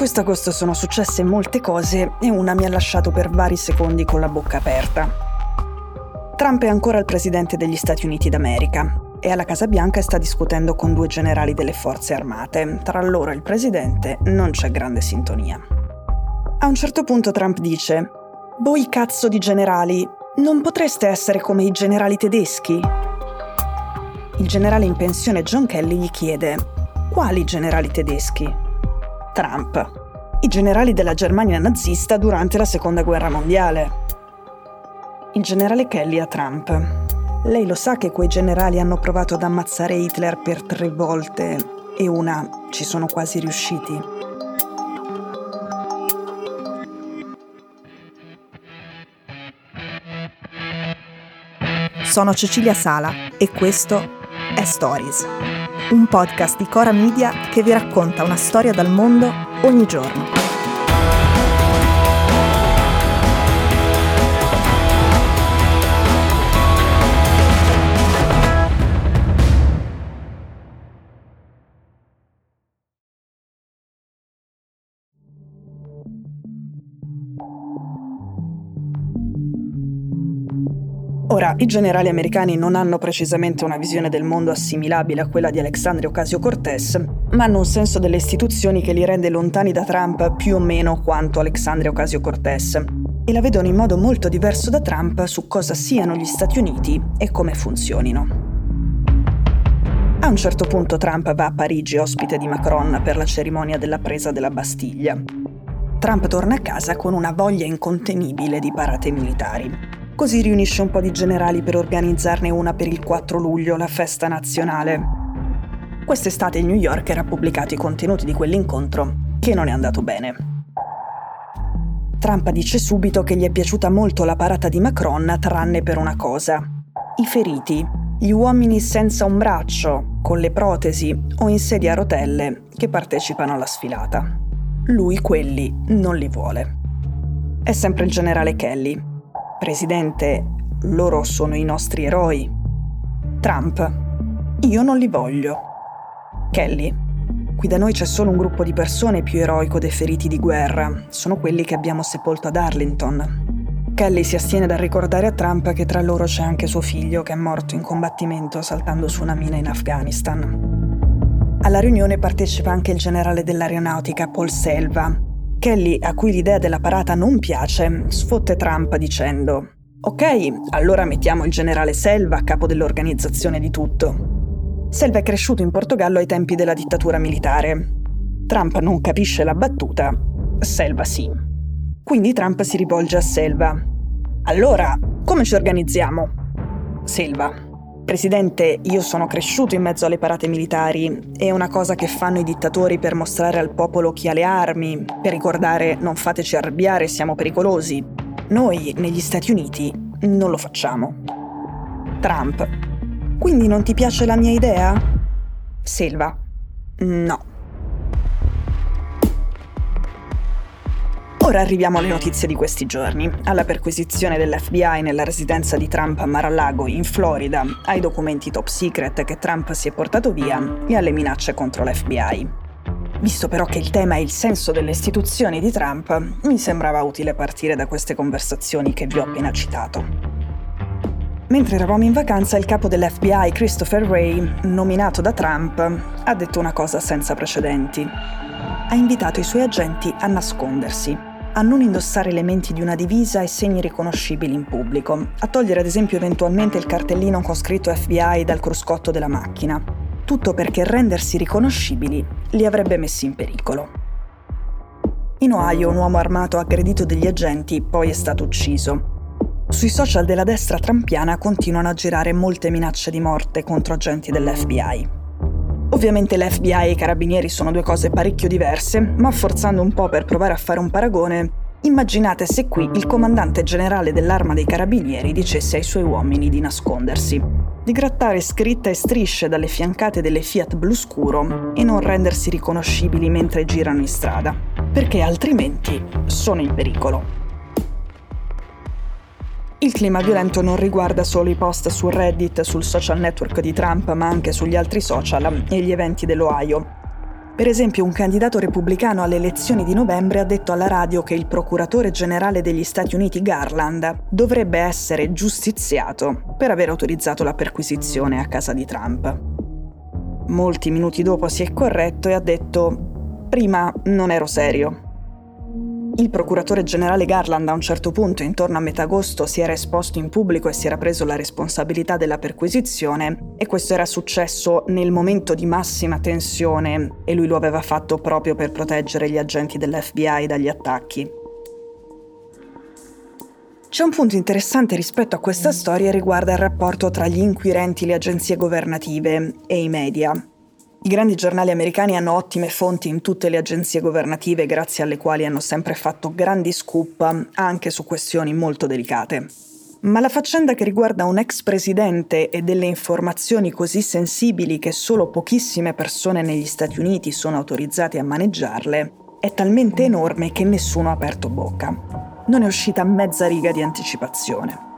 Questo agosto sono successe molte cose e una mi ha lasciato per vari secondi con la bocca aperta. Trump è ancora il presidente degli Stati Uniti d'America e alla Casa Bianca sta discutendo con due generali delle forze armate. Tra loro e il presidente non c'è grande sintonia. A un certo punto Trump dice: Voi cazzo di generali, non potreste essere come i generali tedeschi? Il generale in pensione John Kelly gli chiede: Quali generali tedeschi? Trump. I generali della Germania nazista durante la Seconda Guerra Mondiale. Il generale Kelly a Trump. Lei lo sa che quei generali hanno provato ad ammazzare Hitler per tre volte e una ci sono quasi riusciti. Sono Cecilia Sala e questo è Stories, un podcast di Cora Media che vi racconta una storia dal mondo ogni giorno. Ora, i generali americani non hanno precisamente una visione del mondo assimilabile a quella di Alexandria Ocasio-Cortez, ma hanno un senso delle istituzioni che li rende lontani da Trump più o meno quanto Alexandria Ocasio-Cortez. E la vedono in modo molto diverso da Trump su cosa siano gli Stati Uniti e come funzionino. A un certo punto Trump va a Parigi ospite di Macron per la cerimonia della presa della Bastiglia. Trump torna a casa con una voglia incontenibile di parate militari Così riunisce un po' di generali per organizzarne una per il 4 luglio, la festa nazionale. Quest'estate il New Yorker ha pubblicato i contenuti di quell'incontro, che non è andato bene. Trump dice subito che gli è piaciuta molto la parata di Macron, tranne per una cosa. I feriti, gli uomini senza un braccio, con le protesi o in sedia a rotelle che partecipano alla sfilata. Lui quelli non li vuole. È sempre il generale Kelly, Presidente, loro sono i nostri eroi. Trump, io non li voglio. Kelly, qui da noi c'è solo un gruppo di persone più eroico dei feriti di guerra. Sono quelli che abbiamo sepolto ad Arlington. Kelly si astiene dal ricordare a Trump che tra loro c'è anche suo figlio che è morto in combattimento saltando su una mina in Afghanistan. Alla riunione partecipa anche il generale dell'aeronautica Paul Selva, Kelly, a cui l'idea della parata non piace, sfotte Trump dicendo Ok, allora mettiamo il generale Selva a capo dell'organizzazione di tutto. Selva è cresciuto in Portogallo ai tempi della dittatura militare. Trump non capisce la battuta, Selva sì. Quindi Trump si rivolge a Selva. Allora, come ci organizziamo? Selva. Presidente, io sono cresciuto in mezzo alle parate militari. È una cosa che fanno i dittatori per mostrare al popolo chi ha le armi, per ricordare non fateci arrabbiare, siamo pericolosi. Noi, negli Stati Uniti, non lo facciamo. Trump. Quindi non ti piace la mia idea? Silva. No. Ora arriviamo alle notizie di questi giorni, alla perquisizione dell'FBI nella residenza di Trump a Mar-a-Lago in Florida, ai documenti top secret che Trump si è portato via e alle minacce contro l'FBI. Visto però che il tema è il senso delle istituzioni di Trump, mi sembrava utile partire da queste conversazioni che vi ho appena citato. Mentre eravamo in vacanza, il capo dell'FBI, Christopher Wray, nominato da Trump, ha detto una cosa senza precedenti. Ha invitato i suoi agenti a nascondersi a non indossare elementi di una divisa e segni riconoscibili in pubblico, a togliere ad esempio eventualmente il cartellino con scritto FBI dal cruscotto della macchina. Tutto perché rendersi riconoscibili li avrebbe messi in pericolo. In Ohio un uomo armato ha aggredito degli agenti, poi è stato ucciso. Sui social della destra trampiana continuano a girare molte minacce di morte contro agenti dell'FBI. Ovviamente l'FBI e i carabinieri sono due cose parecchio diverse, ma forzando un po' per provare a fare un paragone, immaginate se qui il comandante generale dell'arma dei carabinieri dicesse ai suoi uomini di nascondersi, di grattare scritta e strisce dalle fiancate delle Fiat blu scuro e non rendersi riconoscibili mentre girano in strada, perché altrimenti sono in pericolo. Il clima violento non riguarda solo i post su Reddit, sul social network di Trump, ma anche sugli altri social e gli eventi dell'Ohio. Per esempio, un candidato repubblicano alle elezioni di novembre ha detto alla radio che il procuratore generale degli Stati Uniti Garland dovrebbe essere giustiziato per aver autorizzato la perquisizione a casa di Trump. Molti minuti dopo si è corretto e ha detto prima non ero serio, il procuratore generale Garland a un certo punto, intorno a metà agosto, si era esposto in pubblico e si era preso la responsabilità della perquisizione e questo era successo nel momento di massima tensione e lui lo aveva fatto proprio per proteggere gli agenti dell'FBI dagli attacchi. C'è un punto interessante rispetto a questa storia e riguarda il rapporto tra gli inquirenti, le agenzie governative e i media. I grandi giornali americani hanno ottime fonti in tutte le agenzie governative grazie alle quali hanno sempre fatto grandi scoop anche su questioni molto delicate. Ma la faccenda che riguarda un ex presidente e delle informazioni così sensibili che solo pochissime persone negli Stati Uniti sono autorizzate a maneggiarle è talmente enorme che nessuno ha aperto bocca. Non è uscita mezza riga di anticipazione.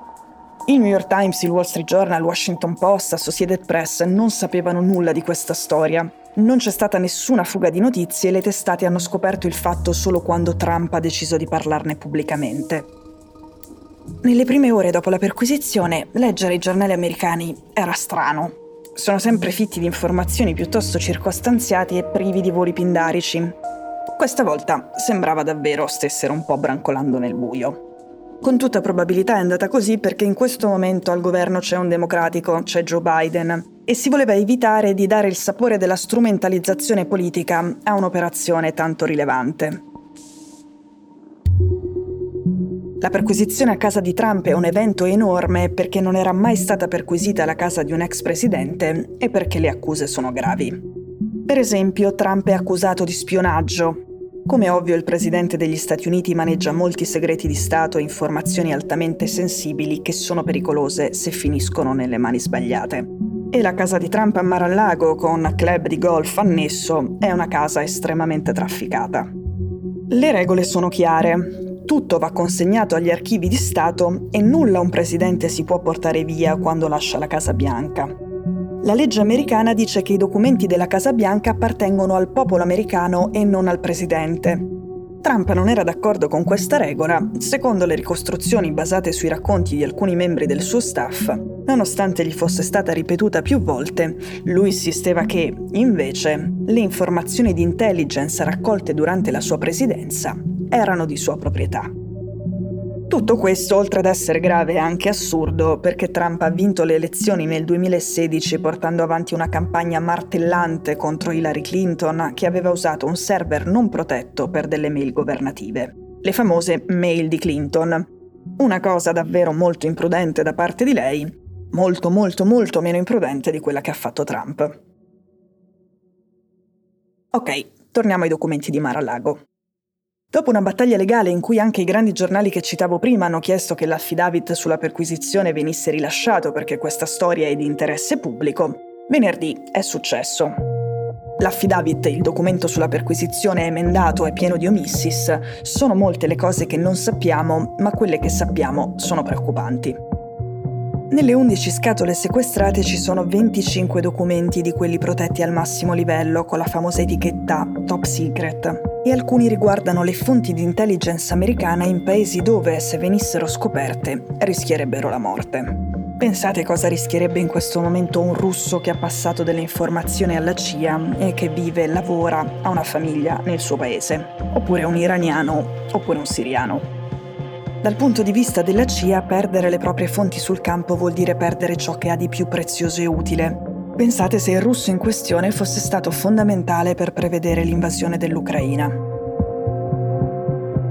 Il New York Times, il Wall Street Journal, Washington Post, Associated Press non sapevano nulla di questa storia. Non c'è stata nessuna fuga di notizie e le testate hanno scoperto il fatto solo quando Trump ha deciso di parlarne pubblicamente. Nelle prime ore dopo la perquisizione, leggere i giornali americani era strano. Sono sempre fitti di informazioni piuttosto circostanziati e privi di voli pindarici. Questa volta sembrava davvero stessero un po' brancolando nel buio. Con tutta probabilità è andata così perché in questo momento al governo c'è un democratico, c'è Joe Biden, e si voleva evitare di dare il sapore della strumentalizzazione politica a un'operazione tanto rilevante. La perquisizione a casa di Trump è un evento enorme perché non era mai stata perquisita la casa di un ex presidente e perché le accuse sono gravi. Per esempio, Trump è accusato di spionaggio, come ovvio il Presidente degli Stati Uniti maneggia molti segreti di Stato e informazioni altamente sensibili che sono pericolose se finiscono nelle mani sbagliate. E la casa di Trump a Mar-a-Lago, con club di golf annesso, è una casa estremamente trafficata. Le regole sono chiare. Tutto va consegnato agli archivi di Stato e nulla un presidente si può portare via quando lascia la Casa Bianca. La legge americana dice che i documenti della Casa Bianca appartengono al popolo americano e non al presidente. Trump non era d'accordo con questa regola, secondo le ricostruzioni basate sui racconti di alcuni membri del suo staff. Nonostante gli fosse stata ripetuta più volte, lui insisteva che, invece, le informazioni di intelligence raccolte durante la sua presidenza erano di sua proprietà. Tutto questo, oltre ad essere grave, è anche assurdo perché Trump ha vinto le elezioni nel 2016 portando avanti una campagna martellante contro Hillary Clinton che aveva usato un server non protetto per delle mail governative, le famose mail di Clinton. Una cosa davvero molto imprudente da parte di lei, molto molto molto meno imprudente di quella che ha fatto Trump. Ok, torniamo ai documenti di Mar-a-Lago. Dopo una battaglia legale in cui anche i grandi giornali che citavo prima hanno chiesto che l'affidavit sulla perquisizione venisse rilasciato perché questa storia è di interesse pubblico, venerdì è successo. L'affidavit, il documento sulla perquisizione emendato e pieno di omissis, sono molte le cose che non sappiamo, ma quelle che sappiamo sono preoccupanti. Nelle 11 scatole sequestrate ci sono 25 documenti di quelli protetti al massimo livello con la famosa etichetta Top Secret e alcuni riguardano le fonti di intelligence americana in paesi dove, se venissero scoperte, rischierebbero la morte. Pensate cosa rischierebbe in questo momento un russo che ha passato delle informazioni alla CIA e che vive e lavora, ha una famiglia nel suo paese, oppure un iraniano, oppure un siriano. Dal punto di vista della CIA, perdere le proprie fonti sul campo vuol dire perdere ciò che ha di più prezioso e utile. Pensate se il russo in questione fosse stato fondamentale per prevedere l'invasione dell'Ucraina.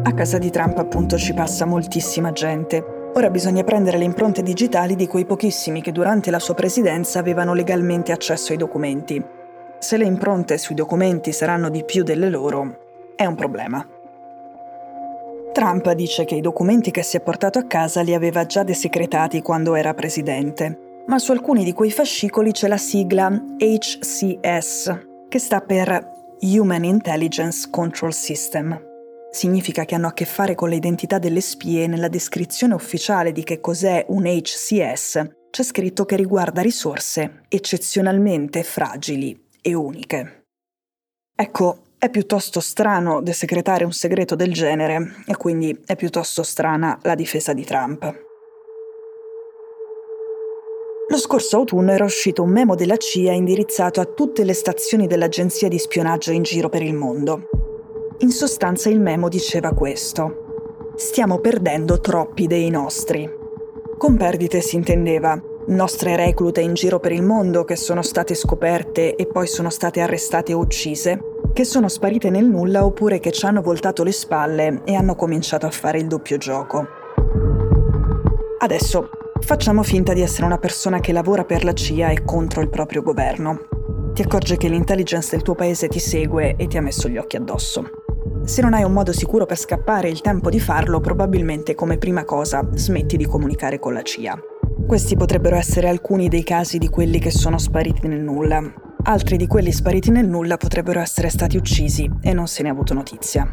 A casa di Trump appunto ci passa moltissima gente. Ora bisogna prendere le impronte digitali di quei pochissimi che durante la sua presidenza avevano legalmente accesso ai documenti. Se le impronte sui documenti saranno di più delle loro, è un problema. Trump dice che i documenti che si è portato a casa li aveva già desecretati quando era presidente, ma su alcuni di quei fascicoli c'è la sigla HCS, che sta per Human Intelligence Control System. Significa che hanno a che fare con le identità delle spie e nella descrizione ufficiale di che cos'è un HCS c'è scritto che riguarda risorse eccezionalmente fragili e uniche. Ecco, è piuttosto strano desecretare un segreto del genere e quindi è piuttosto strana la difesa di Trump. Lo scorso autunno era uscito un memo della CIA indirizzato a tutte le stazioni dell'agenzia di spionaggio in giro per il mondo. In sostanza il memo diceva questo. Stiamo perdendo troppi dei nostri. Con perdite si intendeva nostre reclute in giro per il mondo che sono state scoperte e poi sono state arrestate o uccise, che sono sparite nel nulla oppure che ci hanno voltato le spalle e hanno cominciato a fare il doppio gioco. Adesso Facciamo finta di essere una persona che lavora per la CIA e contro il proprio governo. Ti accorge che l'intelligence del tuo paese ti segue e ti ha messo gli occhi addosso. Se non hai un modo sicuro per scappare e il tempo di farlo, probabilmente come prima cosa smetti di comunicare con la CIA. Questi potrebbero essere alcuni dei casi di quelli che sono spariti nel nulla. Altri di quelli spariti nel nulla potrebbero essere stati uccisi e non se ne è avuto notizia.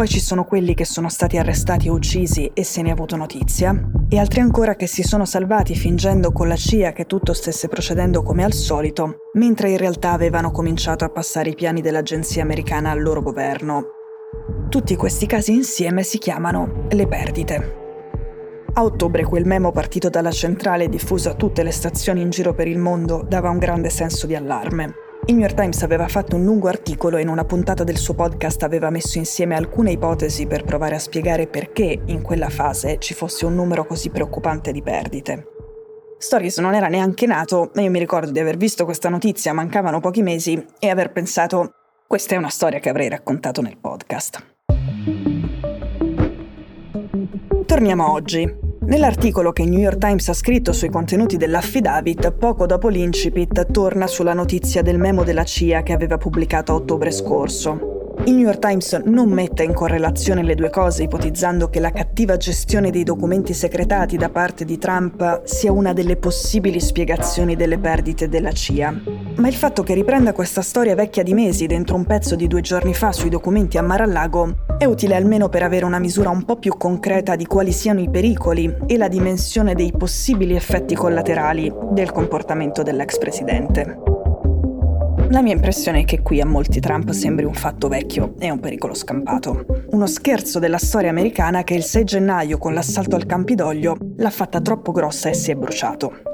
Poi ci sono quelli che sono stati arrestati o uccisi e se ne è avuto notizia, e altri ancora che si sono salvati fingendo con la CIA che tutto stesse procedendo come al solito, mentre in realtà avevano cominciato a passare i piani dell'agenzia americana al loro governo. Tutti questi casi insieme si chiamano le perdite. A ottobre quel memo partito dalla centrale e diffuso a tutte le stazioni in giro per il mondo dava un grande senso di allarme. Il New York Times aveva fatto un lungo articolo e in una puntata del suo podcast aveva messo insieme alcune ipotesi per provare a spiegare perché in quella fase ci fosse un numero così preoccupante di perdite. Stories non era neanche nato e io mi ricordo di aver visto questa notizia, mancavano pochi mesi, e aver pensato questa è una storia che avrei raccontato nel podcast. Torniamo oggi. Nell'articolo che New York Times ha scritto sui contenuti dell'affidavit, poco dopo l'incipit torna sulla notizia del memo della CIA che aveva pubblicato a ottobre scorso. Il New York Times non mette in correlazione le due cose, ipotizzando che la cattiva gestione dei documenti segretati da parte di Trump sia una delle possibili spiegazioni delle perdite della CIA. Ma il fatto che riprenda questa storia vecchia di mesi dentro un pezzo di due giorni fa sui documenti a Mar-a-Lago è utile almeno per avere una misura un po' più concreta di quali siano i pericoli e la dimensione dei possibili effetti collaterali del comportamento dell'ex presidente. La mia impressione è che qui a molti Trump sembri un fatto vecchio e un pericolo scampato. Uno scherzo della storia americana che il 6 gennaio con l'assalto al Campidoglio l'ha fatta troppo grossa e si è bruciato.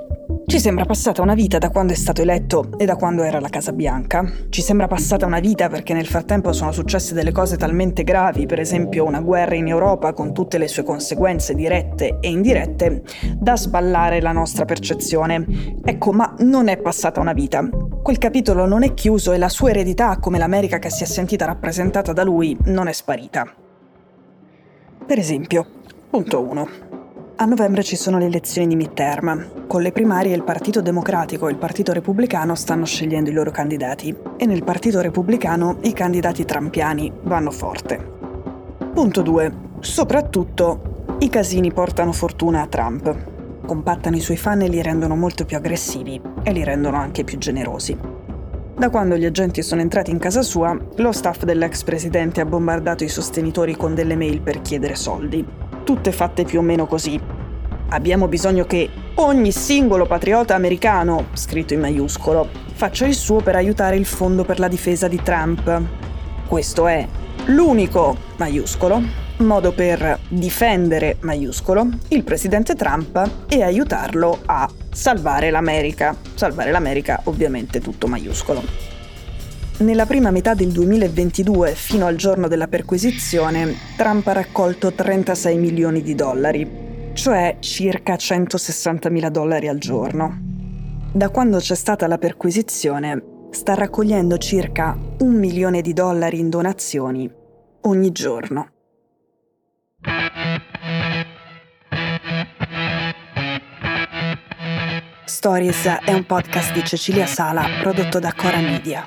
Ci sembra passata una vita da quando è stato eletto e da quando era alla Casa Bianca. Ci sembra passata una vita perché nel frattempo sono successe delle cose talmente gravi, per esempio una guerra in Europa con tutte le sue conseguenze dirette e indirette, da sballare la nostra percezione. Ecco, ma non è passata una vita. Quel capitolo non è chiuso e la sua eredità, come l'America che si è sentita rappresentata da lui, non è sparita. Per esempio, punto 1. A novembre ci sono le elezioni di midterm. Con le primarie il Partito Democratico e il Partito Repubblicano stanno scegliendo i loro candidati e nel Partito Repubblicano i candidati trampiani vanno forte. Punto 2. Soprattutto i casini portano fortuna a Trump. Compattano i suoi fan e li rendono molto più aggressivi e li rendono anche più generosi. Da quando gli agenti sono entrati in casa sua, lo staff dell'ex presidente ha bombardato i sostenitori con delle mail per chiedere soldi tutte fatte più o meno così. Abbiamo bisogno che ogni singolo patriota americano, scritto in maiuscolo, faccia il suo per aiutare il Fondo per la difesa di Trump. Questo è l'unico, maiuscolo, modo per difendere, maiuscolo, il presidente Trump e aiutarlo a salvare l'America. Salvare l'America ovviamente tutto maiuscolo. Nella prima metà del 2022, fino al giorno della perquisizione, Trump ha raccolto 36 milioni di dollari, cioè circa 160 mila dollari al giorno. Da quando c'è stata la perquisizione, sta raccogliendo circa un milione di dollari in donazioni ogni giorno. Stories è un podcast di Cecilia Sala prodotto da Cora Media.